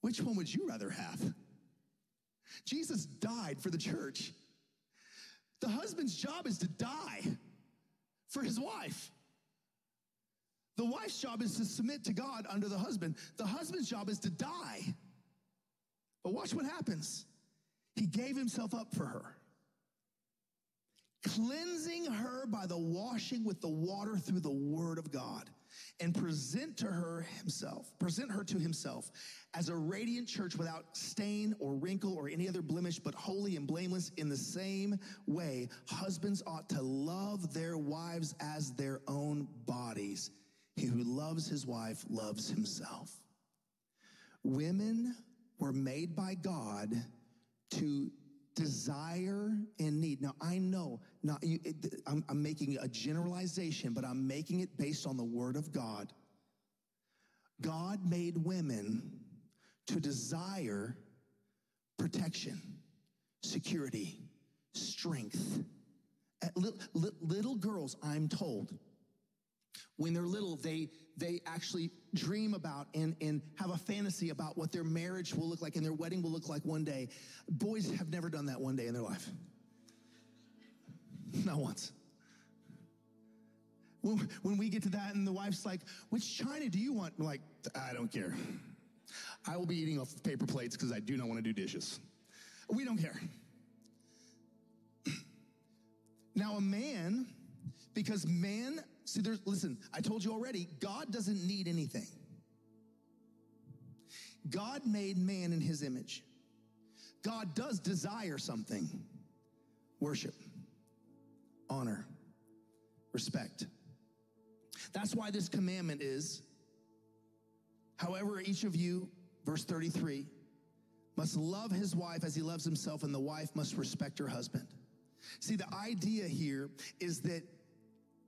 Which one would you rather have? Jesus died for the church. The husband's job is to die for his wife. The wife's job is to submit to God under the husband. The husband's job is to die. But watch what happens. He gave himself up for her, cleansing her by the washing with the water through the word of God and present to her himself, present her to himself as a radiant church without stain or wrinkle or any other blemish, but holy and blameless in the same way. Husbands ought to love their wives as their own bodies. He who loves his wife loves himself. Women were made by God to desire and need. Now, I know not you, it, I'm, I'm making a generalization, but I'm making it based on the word of God. God made women to desire protection, security, strength. Little, little girls, I'm told, when they're little, they they actually dream about and, and have a fantasy about what their marriage will look like and their wedding will look like one day. Boys have never done that one day in their life. Not once. When, when we get to that and the wife's like, which China do you want? I'm like, I don't care. I will be eating off paper plates because I do not want to do dishes. We don't care. Now, a man, because man, see, there's, listen, I told you already, God doesn't need anything. God made man in his image. God does desire something worship, honor, respect. That's why this commandment is however, each of you, verse 33, must love his wife as he loves himself, and the wife must respect her husband. See, the idea here is that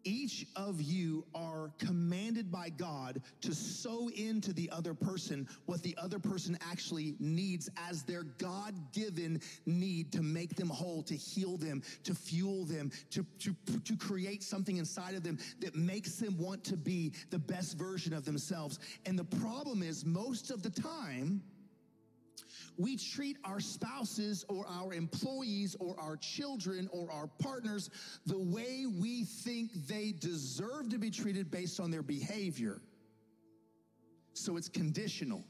each of you are commanded by God to sow into the other person what the other person actually needs as their God given need to make them whole, to heal them, to fuel them, to, to, to create something inside of them that makes them want to be the best version of themselves. And the problem is, most of the time, we treat our spouses or our employees or our children or our partners the way we think they deserve to be treated based on their behavior. So it's conditional.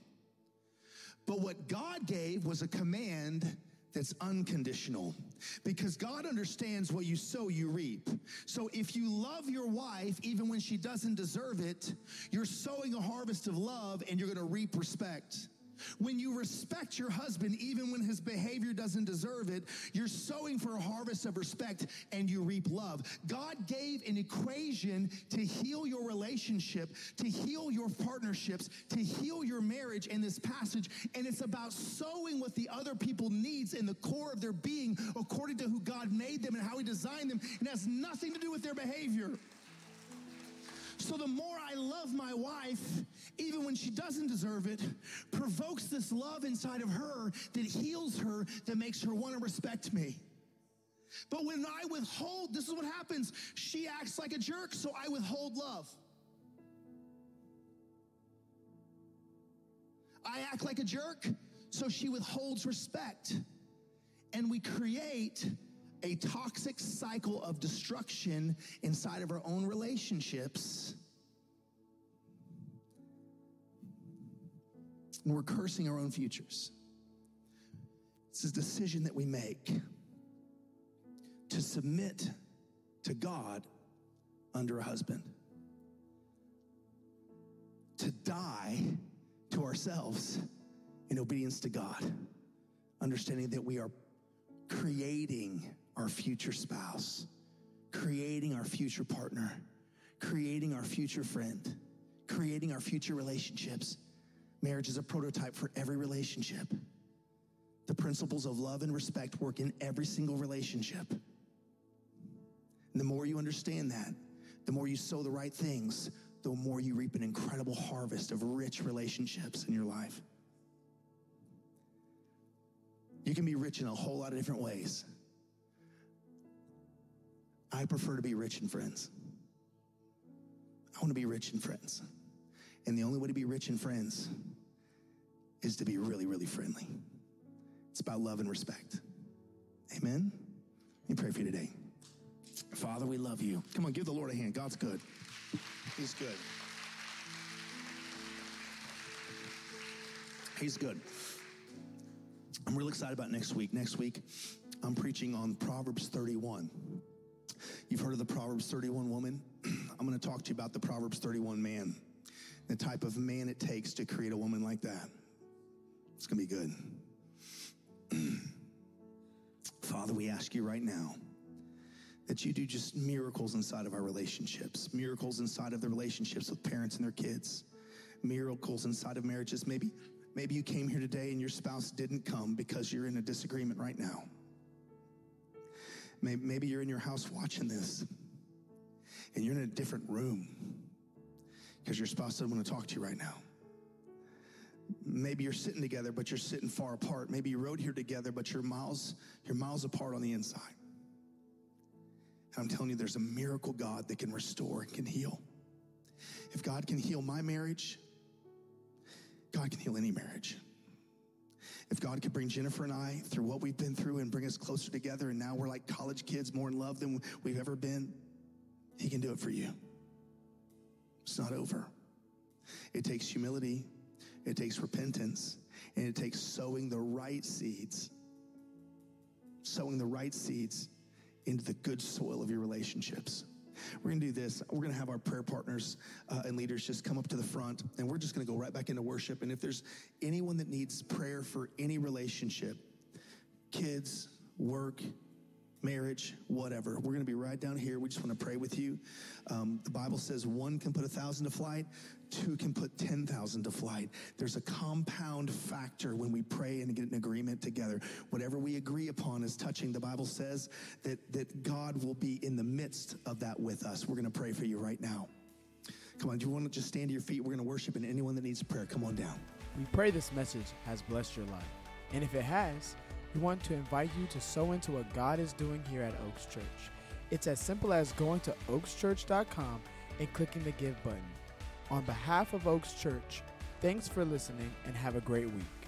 But what God gave was a command that's unconditional because God understands what you sow, you reap. So if you love your wife, even when she doesn't deserve it, you're sowing a harvest of love and you're going to reap respect. When you respect your husband, even when his behavior doesn't deserve it, you're sowing for a harvest of respect and you reap love. God gave an equation to heal your relationship, to heal your partnerships, to heal your marriage in this passage. And it's about sowing what the other people needs in the core of their being according to who God made them and how he designed them. It has nothing to do with their behavior. So the more I love my wife, even when she doesn't deserve it, provokes this love inside of her that heals her, that makes her want to respect me. But when I withhold, this is what happens. She acts like a jerk, so I withhold love. I act like a jerk, so she withholds respect. And we create a toxic cycle of destruction inside of our own relationships. And we're cursing our own futures. It's a decision that we make to submit to God under a husband, to die to ourselves in obedience to God, understanding that we are creating our future spouse, creating our future partner, creating our future friend, creating our future relationships. Marriage is a prototype for every relationship. The principles of love and respect work in every single relationship. And the more you understand that, the more you sow the right things, the more you reap an incredible harvest of rich relationships in your life. You can be rich in a whole lot of different ways. I prefer to be rich in friends. I want to be rich in friends. And the only way to be rich in friends is to be really, really friendly. It's about love and respect. Amen? Let me pray for you today. Father, we love you. Come on, give the Lord a hand. God's good. He's good. He's good. I'm really excited about next week. Next week, I'm preaching on Proverbs 31. You've heard of the Proverbs 31 woman. I'm going to talk to you about the Proverbs 31 man, the type of man it takes to create a woman like that. It's going to be good. Father, we ask you right now that you do just miracles inside of our relationships, miracles inside of the relationships with parents and their kids, miracles inside of marriages. Maybe, maybe you came here today and your spouse didn't come because you're in a disagreement right now. Maybe, you're in your house watching this and you're in a different room because your spouse doesn't want to talk to you right now. Maybe you're sitting together, but you're sitting far apart. Maybe you rode here together, but you're miles, you're miles apart on the inside. And I'm telling you, there's a miracle God that can restore and can heal. If God can heal my marriage, God can heal any marriage. If God could bring Jennifer and I through what we've been through and bring us closer together, and now we're like college kids, more in love than we've ever been, He can do it for you. It's not over. It takes humility, it takes repentance, and it takes sowing the right seeds. Sowing the right seeds into the good soil of your relationships. We're going to do this. We're going to have our prayer partners uh, and leaders just come up to the front, and we're just going to go right back into worship. And if there's anyone that needs prayer for any relationship, kids, work, marriage, whatever. We're going to be right down here. We just want to pray with you. Um, the Bible says one can put a thousand to flight, two can put 10,000 to flight. There's a compound factor when we pray and get an agreement together. Whatever we agree upon is touching. The Bible says that, that God will be in the midst of that with us. We're going to pray for you right now. Come on, do you want to just stand to your feet? We're going to worship, and anyone that needs prayer, come on down. We pray this message has blessed your life. And if it has, we want to invite you to sow into what God is doing here at Oaks Church. It's as simple as going to oakschurch.com and clicking the Give button. On behalf of Oaks Church, thanks for listening and have a great week.